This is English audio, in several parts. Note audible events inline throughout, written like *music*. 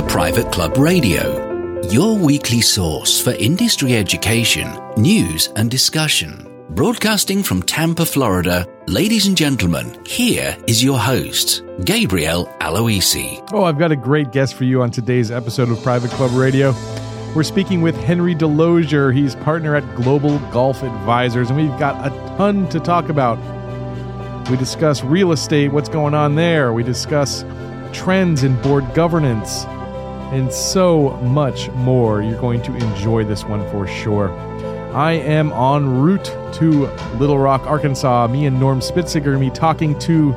To Private Club Radio, your weekly source for industry education, news, and discussion. Broadcasting from Tampa, Florida, ladies and gentlemen, here is your host, Gabriel Aloisi. Oh, I've got a great guest for you on today's episode of Private Club Radio. We're speaking with Henry DeLozier. He's partner at Global Golf Advisors, and we've got a ton to talk about. We discuss real estate, what's going on there. We discuss trends in board governance, and so much more. You're going to enjoy this one for sure. I am en route to Little Rock, Arkansas. Me and Norm Spitzig are going to be talking to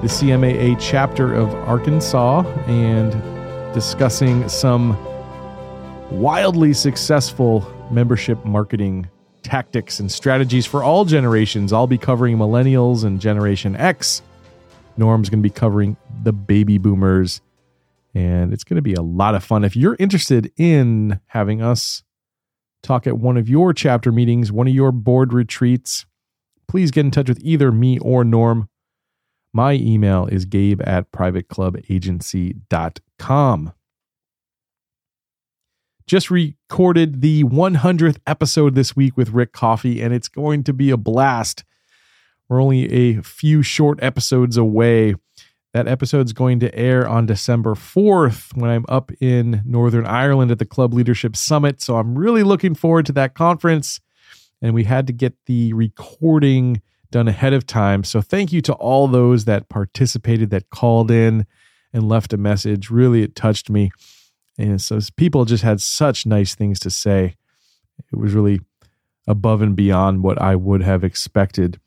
the CMAA chapter of Arkansas and discussing some wildly successful membership marketing tactics and strategies for all generations. I'll be covering millennials and Generation X. Norm's going to be covering the baby boomers. And it's going to be a lot of fun. If you're interested in having us talk at one of your chapter meetings, one of your board retreats, please get in touch with either me or Norm. My email is gabe at privateclubagency.com. Just recorded the 100th episode this week with Rick Coffey, and it's going to be a blast. We're only a few short episodes away. That episode's going to air on December 4th when I'm up in Northern Ireland at the Club Leadership Summit. So I'm really looking forward to that conference. And we had to get the recording done ahead of time. So thank you to all those that participated, that called in and left a message. Really, it touched me. And so people just had such nice things to say. It was really above and beyond what I would have expected.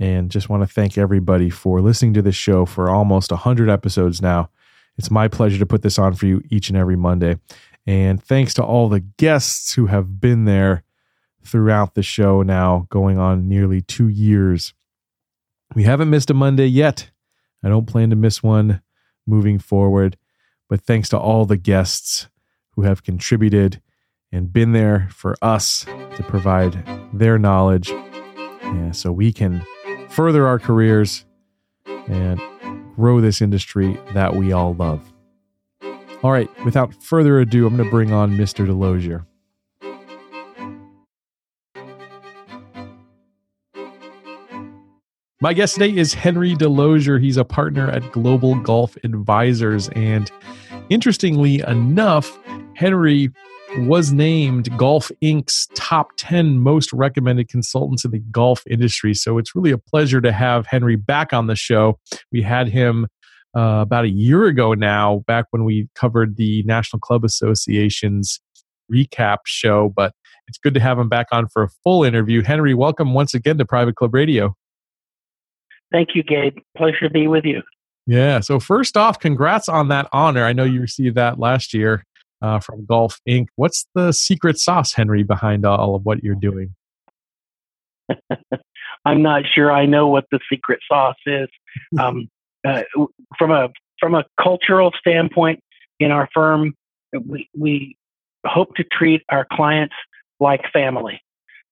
And just want to thank everybody for listening to this show for almost 100 episodes now. It's my pleasure to put this on for you each and every Monday. And thanks to all the guests who have been there throughout the show now, going on nearly two years. We haven't missed a Monday yet. I don't plan to miss one moving forward. But thanks to all the guests who have contributed and been there for us to provide their knowledge yeah, so we can further our careers and grow this industry that we all love. All right, without further ado, I'm going to bring on Mr. DeLozier. My guest today is Henry DeLozier. He's a partner at Global Golf Advisors. And interestingly enough, Henry was named Golf Inc.'s top 10 most recommended consultants in the golf industry. So it's really a pleasure to have Henry back on the show. We had him uh, about a year ago now, back when we covered the National Club Association's recap show, but it's good to have him back on for a full interview. Henry, welcome once again to Private Club Radio. Thank you, Gabe. Pleasure to be with you. Yeah. So first off, congrats on that honor. I know you received that last year uh, from Golf Inc. What's the secret sauce, Henry, behind all of what you're doing? *laughs* I'm not sure I know what the secret sauce is. *laughs* Um, uh, from a from a cultural standpoint, in our firm, we we hope to treat our clients like family.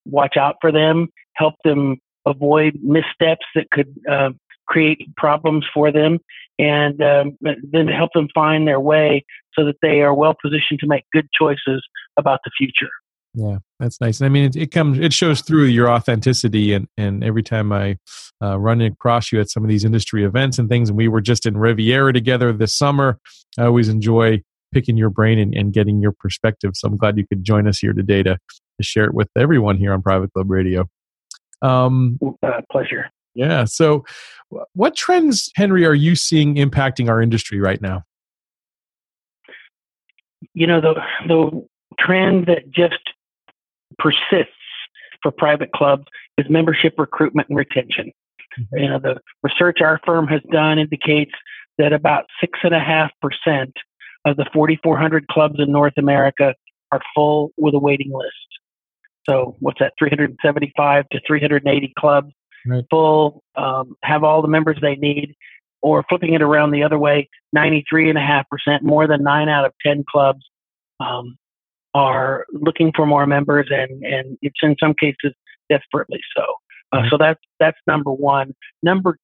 Watch out for them, help them avoid missteps that could uh, create problems for them, and um, then help them find their way so that they are well positioned to make good choices about the future. Yeah, that's nice. I mean, it, it, comes, it shows through your authenticity, and and every time I uh, run across you at some of these industry events and things, and we were just in Riviera together this summer. I always enjoy picking your brain and, and getting your perspective. So I'm glad you could join us here today to, to share it with everyone here on Private Club Radio. Um, uh, pleasure. Yeah. So, what trends, Henry, are you seeing impacting our industry right now? You know, the the trend that just persists for private clubs is membership recruitment and retention. Mm-hmm. You know, the research our firm has done indicates that about six and a half percent of the 4,400 clubs in North America are full with a waiting list. So what's that? 375 to 380 clubs right. full, um, have all the members they need, or flipping it around the other way, 93.5%, more than nine out of 10 clubs um, are looking for more members, and, and it's in some cases desperately so. Uh, mm-hmm. So that's, that's number one. Number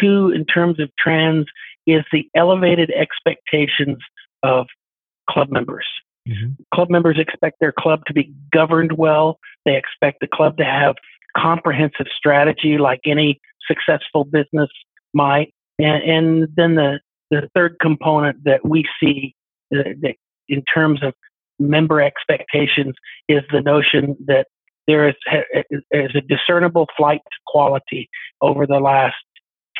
two, in terms of trends, is the elevated expectations of club members. Mm-hmm. Club members expect their club to be governed well. They expect the club to have comprehensive strategy like any successful business might. And, and then the, the third component that we see uh, in terms of member expectations is the notion that there is, is a discernible flight to quality over the last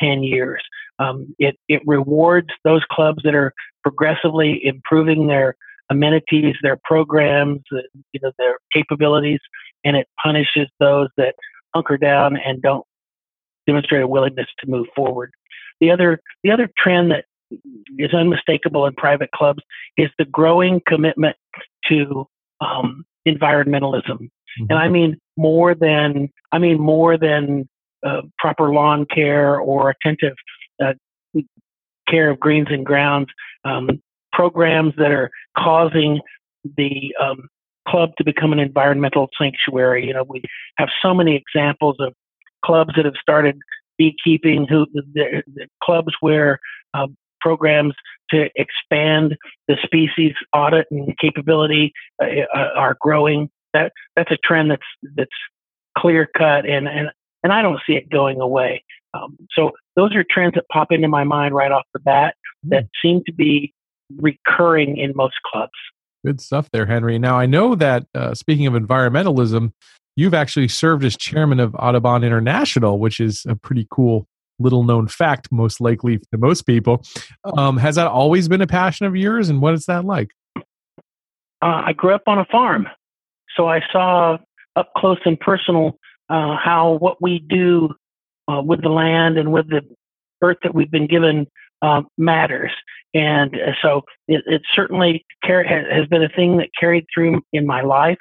10 years. Um, it, it rewards those clubs that are progressively improving their amenities, their programs, you know, their capabilities, and it punishes those that hunker down and don't demonstrate a willingness to move forward. The other, the other trend that is unmistakable in private clubs is the growing commitment to um, environmentalism, mm-hmm. and I mean more than I mean more than uh, proper lawn care or attentive uh, care of greens and grounds. Um, programs that are causing the um, club to become an environmental sanctuary. You know, we have so many examples of clubs that have started beekeeping, who the, the clubs where um, programs to expand the species audit and capability uh, uh, are growing. That that's a trend that's that's clear cut, and and and I don't see it going away. Um, so those are trends that pop into my mind right off the bat that hmm. seem to be recurring in most clubs. Good stuff there, Henry. Now, I know that uh, speaking of environmentalism, you've actually served as chairman of Audubon International, which is a pretty cool little known fact, most likely to most people. Um, has that always been a passion of yours, and what is that like? Uh, I grew up on a farm, so I saw up close and personal uh, how what we do uh, with the land and with the earth that we've been given uh, matters. And uh, so it, it certainly car- has been a thing that carried through in my life.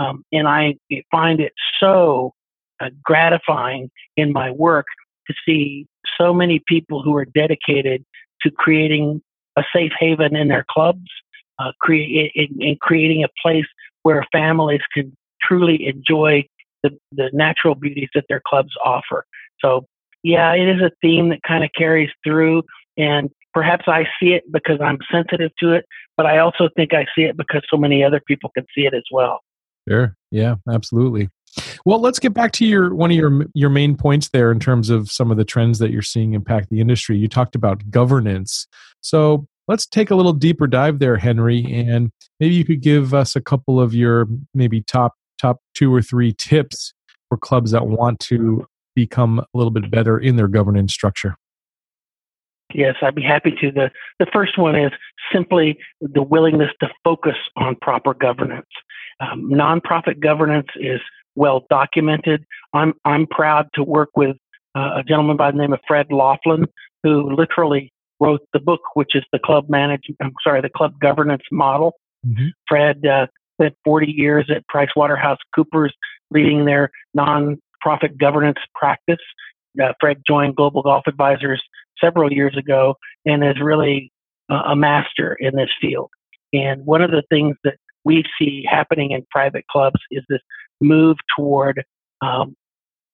Um, and I find it so uh, gratifying in my work to see so many people who are dedicated to creating a safe haven in their clubs, uh, in creating a place where families can truly enjoy the, the natural beauties that their clubs offer. So, yeah, it is a theme that kind of carries through. And perhaps I see it because I'm sensitive to it, but I also think I see it because so many other people can see it as well. Sure. Yeah, absolutely. Well, let's get back to your one of your your main points there in terms of some of the trends that you're seeing impact the industry. You talked about governance. So, let's take a little deeper dive there, Henry, and maybe you could give us a couple of your maybe top top 2 or 3 tips for clubs that want to become a little bit better in their governance structure. Yes, I'd be happy to. The the first one is simply the willingness to focus on proper governance. Um, nonprofit governance is well documented. I'm I'm proud to work with uh, a gentleman by the name of Fred Laughlin, who literally wrote the book, which is the club management. I'm sorry, the club governance model. Mm-hmm. Fred uh, spent 40 years at PricewaterhouseCoopers, leading their nonprofit governance practice. Uh, Fred joined Global Golf Advisors several years ago and is really a master in this field. And one of the things that we see happening in private clubs is this move toward um,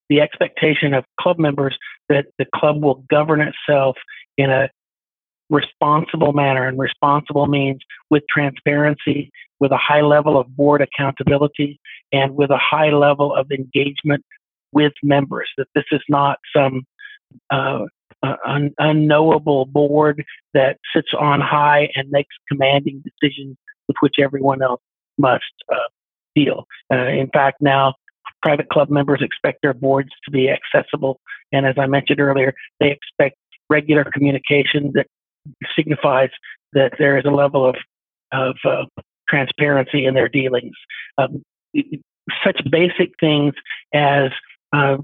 the expectation of club members that the club will govern itself in a responsible manner. And responsible means with transparency, with a high level of board accountability, and with a high level of engagement with members. That this is not some uh, un- unknowable board that sits on high and makes commanding decisions with which everyone else must uh, deal. Uh, in fact, now private club members expect their boards to be accessible, and as I mentioned earlier, they expect regular communication that signifies that there is a level of of uh, transparency in their dealings. Um, such basic things as uh,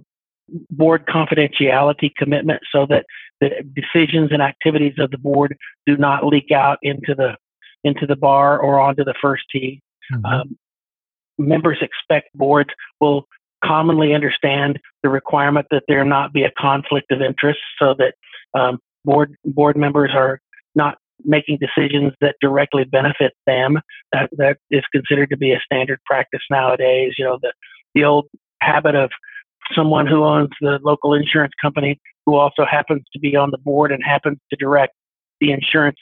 board confidentiality commitment so that the decisions and activities of the board do not leak out into the into the bar or onto the first tee. Mm-hmm. Um, members expect boards will commonly understand the requirement that there not be a conflict of interest so that um, board board members are not making decisions that directly benefit them. That that is considered to be a standard practice nowadays. You know, the the old habit of someone who owns the local insurance company who also happens to be on the board and happens to direct the insurance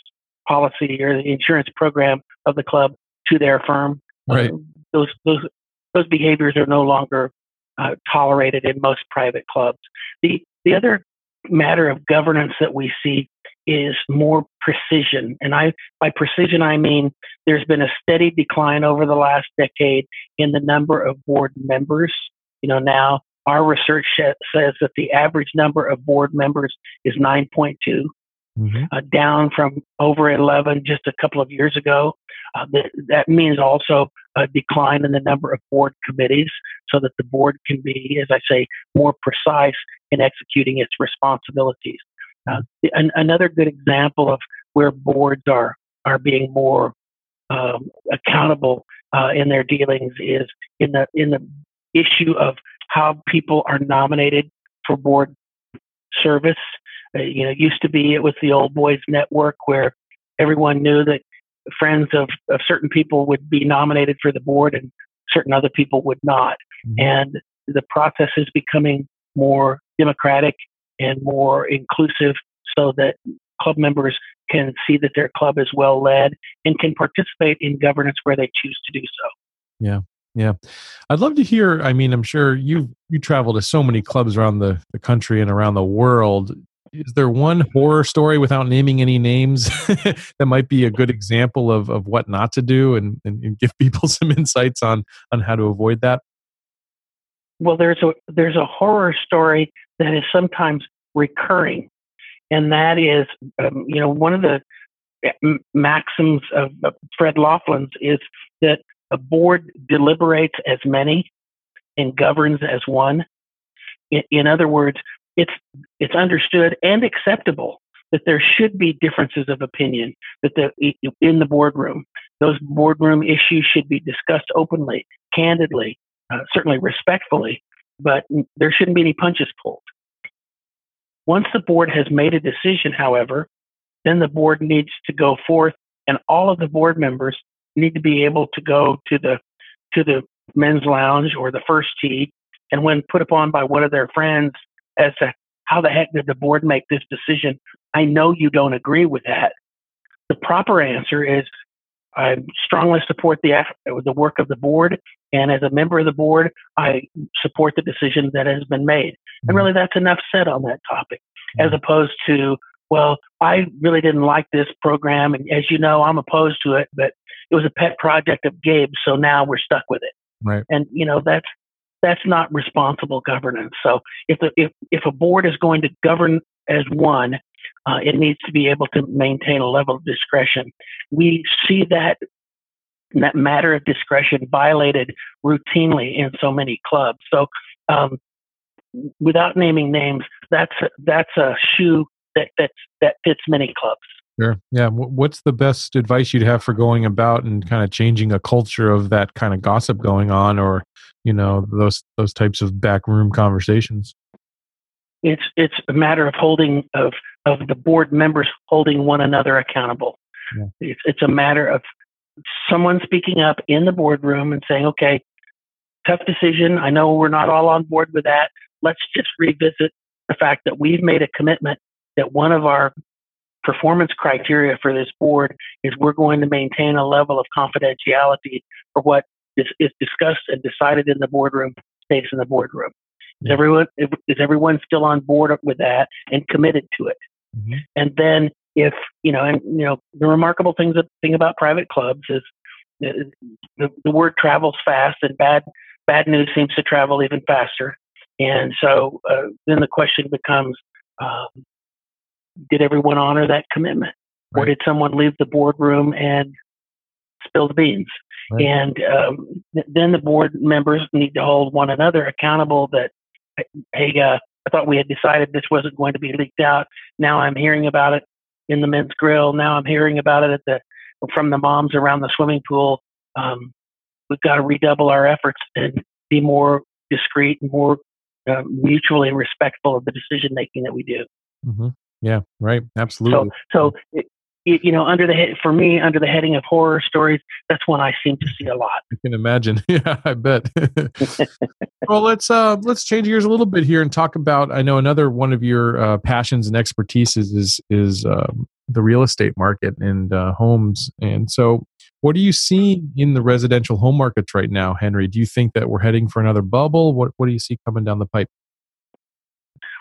policy or the insurance program of the club to their firm. Right. Uh, those those those behaviors are no longer uh, tolerated in most private clubs. The the other matter of governance that we see is more precision. And I, by precision, I mean there's been a steady decline over the last decade in the number of board members. You know, now our research says that the average number of board members is 9.2, mm-hmm. uh, down from over 11 just a couple of years ago. Uh, that, that means also a decline in the number of board committees so that the board can be, as I say, more precise in executing its responsibilities. Uh, an, another good example of where boards are are being more um, accountable uh, in their dealings is in the in the issue of how people are nominated for board service. Uh, you know, used to be it was the old boys network where everyone knew that friends of, of certain people would be nominated for the board and certain other people would not. Mm-hmm. And the process is becoming more democratic and more inclusive so that club members can see that their club is well led and can participate in governance where they choose to do so. Yeah. Yeah. I'd love to hear. I mean, I'm sure you you travel to so many clubs around the, the country and around the world. Is there one horror story without naming any names *laughs* that might be a good example of, of what not to do and, and, and give people *laughs* some insights on on how to avoid that? Well, there's a there's a horror story that is sometimes recurring, and that is, um, you know, one of the eh, maxims of Fred Laughlin's is that a board deliberates as many and governs as one. In, in other words, it's it's understood and acceptable that there should be differences of opinion that the in the boardroom those boardroom issues should be discussed openly candidly uh, certainly respectfully but there shouldn't be any punches pulled once the board has made a decision, however, then the board needs to go forth and all of the board members need to be able to go to the to the men's lounge or the first tee. And when put upon by one of their friends as to how the heck did the board make this decision i know you don't agree with that. The proper answer is i strongly support the the work of the board. And as a member of the board i support the decision that has been made. And really, that's enough said on that topic, as opposed to, well, I really didn't like this program. And as you know, I'm opposed to it, but it was a pet project of Gabe's. So now we're stuck with it. Right. And, you know, that's, that's not responsible governance. So if the, if, if a board is going to govern as one, uh, it needs to be able to maintain a level of discretion. We see that that matter of discretion violated routinely in so many clubs. So um, without naming names, that's a, that's a shoe that that that fits many clubs. Sure. Yeah. What's the best advice you'd have for going about and kind of changing a culture of that kind of gossip going on, or you know those those types of backroom conversations? It's it's a matter of holding of of the board members holding one another accountable. Yeah. It's it's a matter of someone speaking up in the boardroom and saying, "Okay, tough decision. I know we're not all on board with that, let's just revisit the fact that we've made a commitment that one of our performance criteria for this board is we're going to maintain a level of confidentiality for what is, is discussed and decided in the boardroom stays in the boardroom. Is everyone is everyone still on board with that and committed to it? Mm-hmm. And then if you know, and you know, the remarkable things thing about private clubs is the, the, the word travels fast, and bad bad news seems to travel even faster. And so uh, then the question becomes um, did everyone honor that commitment? Right. Or did someone leave the boardroom and spill the beans? Right. And um, th- then the board members need to hold one another accountable that, hey, uh, I thought we had decided this wasn't going to be leaked out. Now I'm hearing about it in the men's grill. Now I'm hearing about it at the from the moms around the swimming pool. Um, we've got to redouble our efforts and be more discreet and more uh, mutually respectful of the decision making that we do. Mm-hmm. Yeah, right. Absolutely. So, so it, you, know, under the head for me, under the heading of horror stories, that's one I seem to see a lot. I can imagine. *laughs* Yeah, I bet. *laughs* well, let's uh, let's change gears a little bit here and talk about. I know another one of your uh, passions and expertise is is, is um, the real estate market and uh, homes. And so, what are you seeing in the residential home markets right now, Henry? Do you think that we're heading for another bubble? What What do you see coming down the pipe?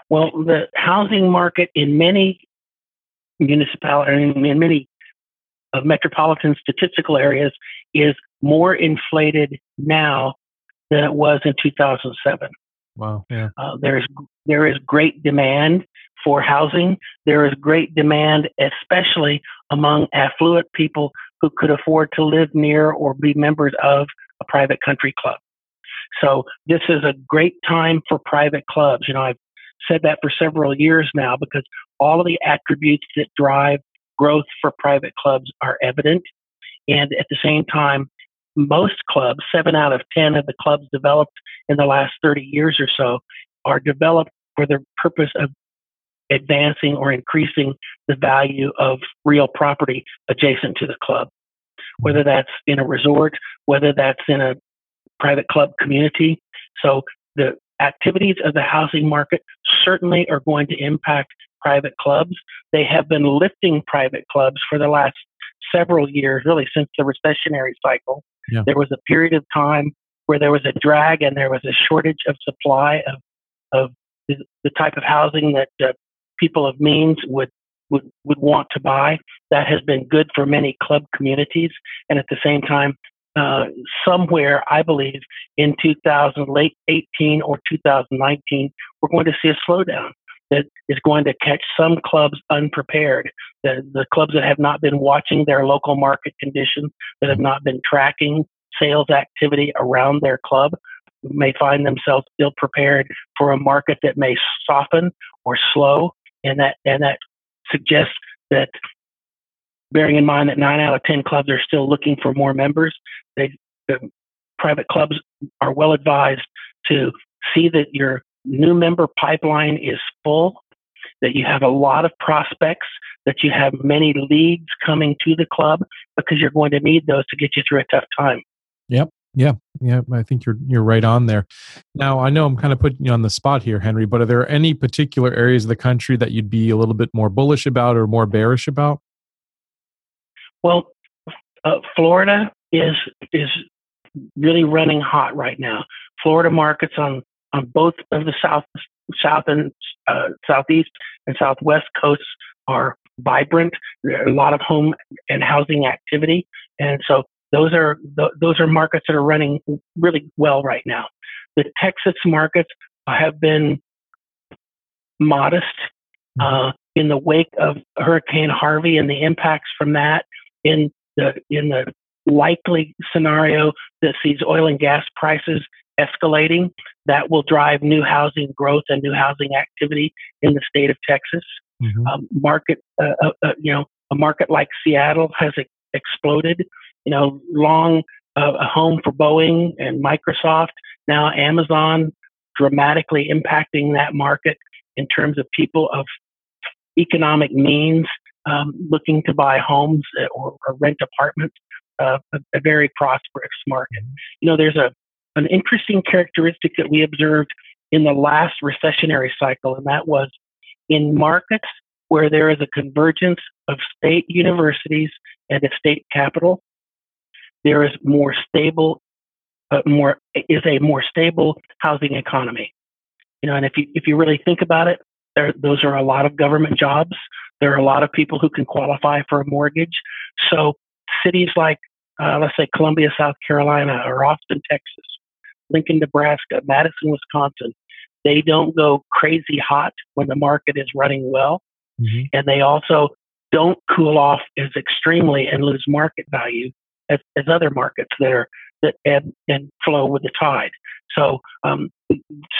Well, the housing market in many municipalities, in many of metropolitan statistical areas, is more inflated now than it was in 2007. Wow. Yeah. Uh, there's there is great demand for housing. There is great demand, especially among affluent people who could afford to live near or be members of a private country club. So this is a great time for private clubs. You know, I've said that for several years now because all of the attributes that drive growth for private clubs are evident. And at the same time, most clubs, seven out of 10 of the clubs developed in the last 30 years or so, are developed for the purpose of advancing or increasing the value of real property adjacent to the club, whether that's in a resort, whether that's in a private club community. So the activities of the housing market certainly are going to impact private clubs. They have been lifting private clubs for the last several years, really since the recessionary cycle. Yeah. There was a period of time where there was a drag and there was a shortage of supply of, of the, the type of housing that uh, people of means would, would, would want to buy. That has been good for many club communities. And at the same time, uh, somewhere, I believe, in 2018 or 2019, we're going to see a slowdown that is going to catch some clubs unprepared. The, the clubs that have not been watching their local market conditions, that have not been tracking sales activity around their club, may find themselves ill prepared for a market that may soften or slow, and that and that suggests that bearing in mind that nine out of 10 clubs are still looking for more members. They, the private clubs are well advised to see that your new member pipeline is full, that you have a lot of prospects, that you have many leads coming to the club because you're going to need those to get you through a tough time. Yep. Yeah, yeah, I think you're you're right on there. Now, I know I'm kind of putting you on the spot here, Henry, but are there any particular areas of the country that you'd be a little bit more bullish about or more bearish about? Well, uh, Florida is is really running hot right now. Florida markets on on both of the south south and uh, southeast and southwest coasts are vibrant. There are a lot of home and housing activity, and so those are th- those are markets that are running really well right now. The Texas markets have been modest uh, in the wake of Hurricane Harvey and the impacts from that in the in the likely scenario that sees oil and gas prices escalating, that will drive new housing growth and new housing activity in the state of Texas. Mm-hmm. Um, market, uh, uh, uh you know, a market like Seattle has exploded. You know, long uh, a home for Boeing and Microsoft. Now Amazon dramatically impacting that market in terms of people of economic means um, looking to buy homes or, or rent apartments, uh, a, a, very prosperous market. You know, there's a an interesting characteristic that we observed in the last recessionary cycle, and that was in markets where there is a convergence of state universities and a state capital, there is more stable, uh, more is a more stable housing economy. You know, and if you if you really think about it, there, those are a lot of government jobs. There are a lot of people who can qualify for a mortgage. So cities like, uh, let's say, Columbia, South Carolina, or Austin, Texas, Lincoln, Nebraska, Madison, Wisconsin, they don't go crazy hot when the market is running well. Mm-hmm. And they also don't cool off as extremely and lose market value as, as other markets that are that ebb and flow with the tide. So um,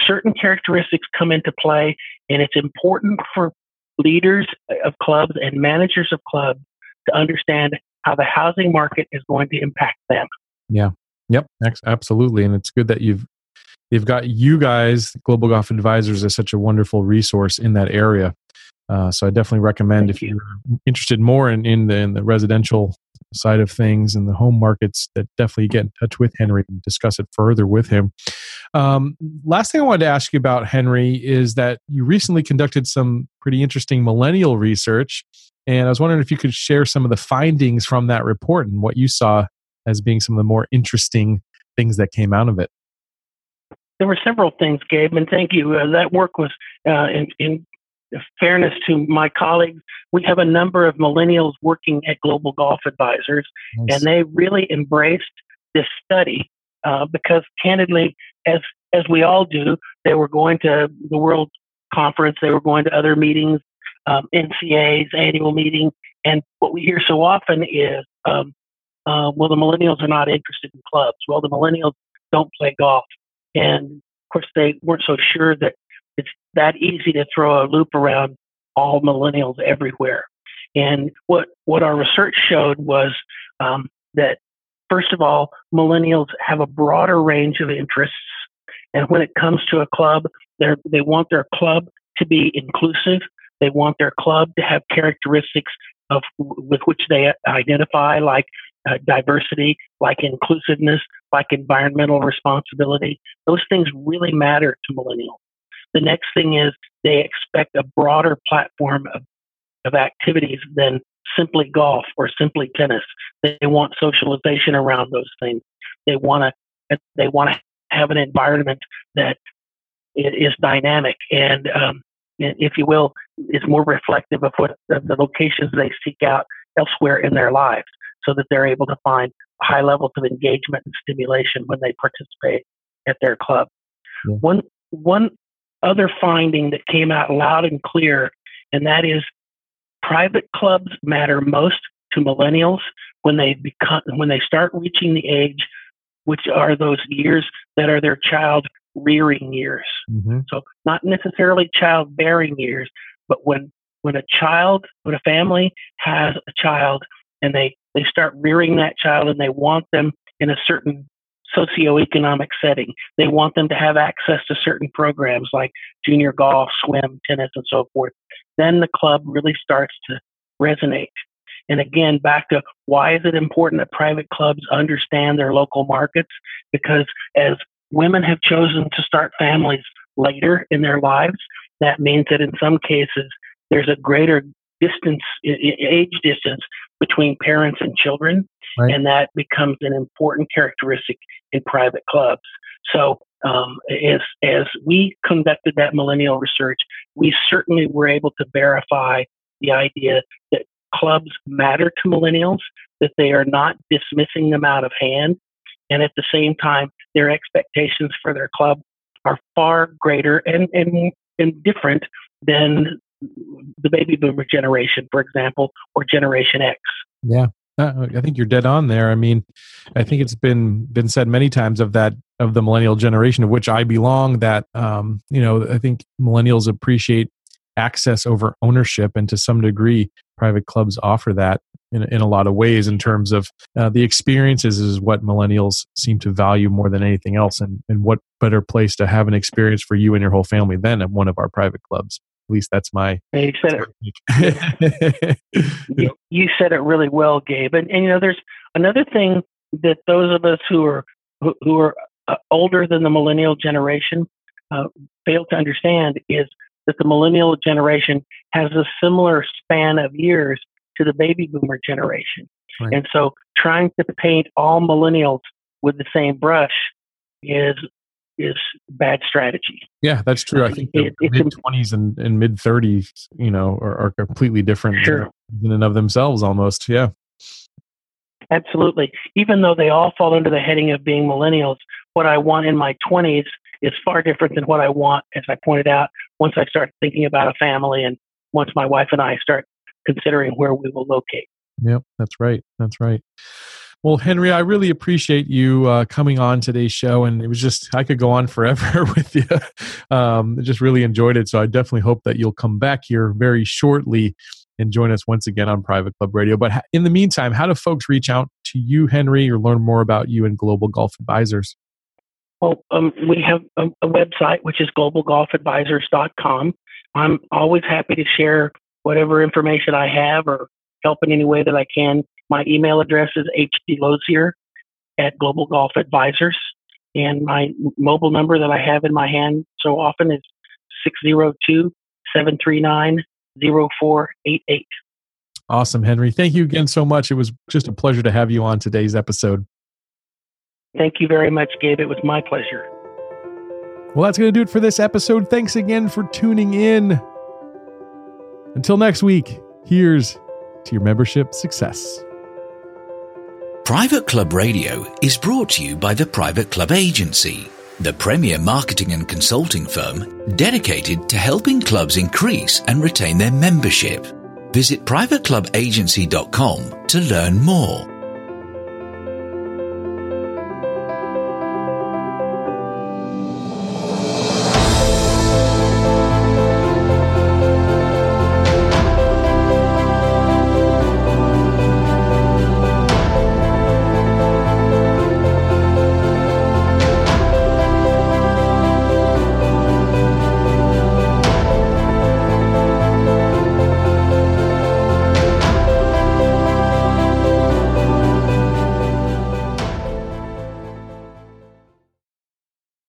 certain characteristics come into play, and it's important for leaders of clubs and managers of clubs to understand how the housing market is going to impact them. Yeah. Yep. Absolutely. And it's good that you've you've got you guys, Global Golf Advisors, as such a wonderful resource in that area. Uh, so I definitely recommend Thank if you. are interested more in, in the, in the residential side of things and the home markets that definitely get in touch with Henry and discuss it further with him. Um, last thing I wanted to ask you about, Henry, is that you recently conducted some pretty interesting millennial research. And I was wondering if you could share some of the findings from that report and what you saw as being some of the more interesting things that came out of it. There were several things, Gabe, and thank you. Uh, that work was uh, in, in fairness to my colleagues, we have a number of millennials working at Global Golf Advisors, nice. and they really embraced this study uh, because, candidly, as as we all do, they were going to the World Conference, they were going to other meetings, um, NCA's annual meeting, and what we hear so often is, um, uh, well, the millennials are not interested in clubs. Well, the millennials don't play golf, and of course, they weren't so sure that it's that easy to throw a loop around all millennials everywhere. And what what our research showed was um, that first of all, millennials have a broader range of interests, and when it comes to a club, they want their club to be inclusive. They want their club to have characteristics of with which they identify, like uh, diversity, like inclusiveness, like environmental responsibility. Those things really matter to millennials. The next thing is they expect a broader platform of, of activities than simply golf or simply tennis. They want socialization around those things. They want to they want to have an environment that is dynamic and, um, if you will, is more reflective of what of the locations they seek out elsewhere in their lives, so that they're able to find high levels of engagement and stimulation when they participate at their club. Yeah. One one other finding that came out loud and clear, and that is private clubs matter most to millennials when they become when they start reaching the age which are those years that are their child rearing years. Mm-hmm. So not necessarily child bearing years, but when when a child, when a family has a child and they they start rearing that child and they want them in a certain socioeconomic setting. They want them to have access to certain programs like junior golf, swim, tennis, and so forth. Then the club really starts to resonate. And again, back to why is it important that private clubs understand their local markets? Because as women have chosen to start families later in their lives, that means that in some cases there's a greater distance, age distance between parents and children. Right. And that becomes an important characteristic in private clubs. So, um, as, as we conducted that millennial research, we certainly were able to verify the idea that clubs matter to millennials, that they are not dismissing them out of hand. And at the same time, their expectations for their club are far greater and, and, and different than the baby boomer generation, for example, or Generation X. Yeah. Uh, I think you're dead on there. I mean, I think it's been been said many times of that of the millennial generation of which I belong that um, you know I think millennials appreciate access over ownership, and to some degree, private clubs offer that in in a lot of ways. In terms of uh, the experiences, is what millennials seem to value more than anything else, and and what better place to have an experience for you and your whole family than at one of our private clubs. At least that's my. You said it. you, you, said it really well, Gabe. And, and you know, there's another thing that those of us who are who, who are uh, older than the millennial generation uh, fail to understand is that the millennial generation has a similar span of years to the baby boomer generation. Right. And so trying to paint all millennials with the same brush is is bad strategy. Yeah, that's true. I think the mid twenties and, and mid thirties, you know, are, are completely different sure. in and of themselves almost. Yeah. Absolutely. Even though they all fall under the heading of being millennials, what I want in my twenties is far different than what I want, as I pointed out, once I start thinking about a family and once my wife and I start considering where we will locate. Yep, that's right. That's right. Well, Henry, I really appreciate you uh, coming on today's show, and it was just I could go on forever *laughs* with you. Um, just really enjoyed it, so I definitely hope that you'll come back here very shortly and join us once again on Private Club Radio. But in the meantime, how do folks reach out to you, Henry, or learn more about you and Global Golf Advisors? Well, um, we have a, a, website which is globalgolfadvisors.com. I'm always happy to share whatever information I have or help in any way that I can. My email address is hdlozier at Global Golf Advisors. And my mobile number that I have in my hand so often is 602 739 0488. Awesome, Henry. Thank you again so much. It was just a pleasure to have you on today's episode. Thank you very much, Gabe. It was my pleasure. Well, that's going to do it for this episode. Thanks again for tuning in. Until next week, here's to your membership success. Private Club Radio is brought to you by the Private Club Agency, the premier marketing and consulting firm dedicated to helping clubs increase and retain their membership. Visit privateclubagency.com to learn more.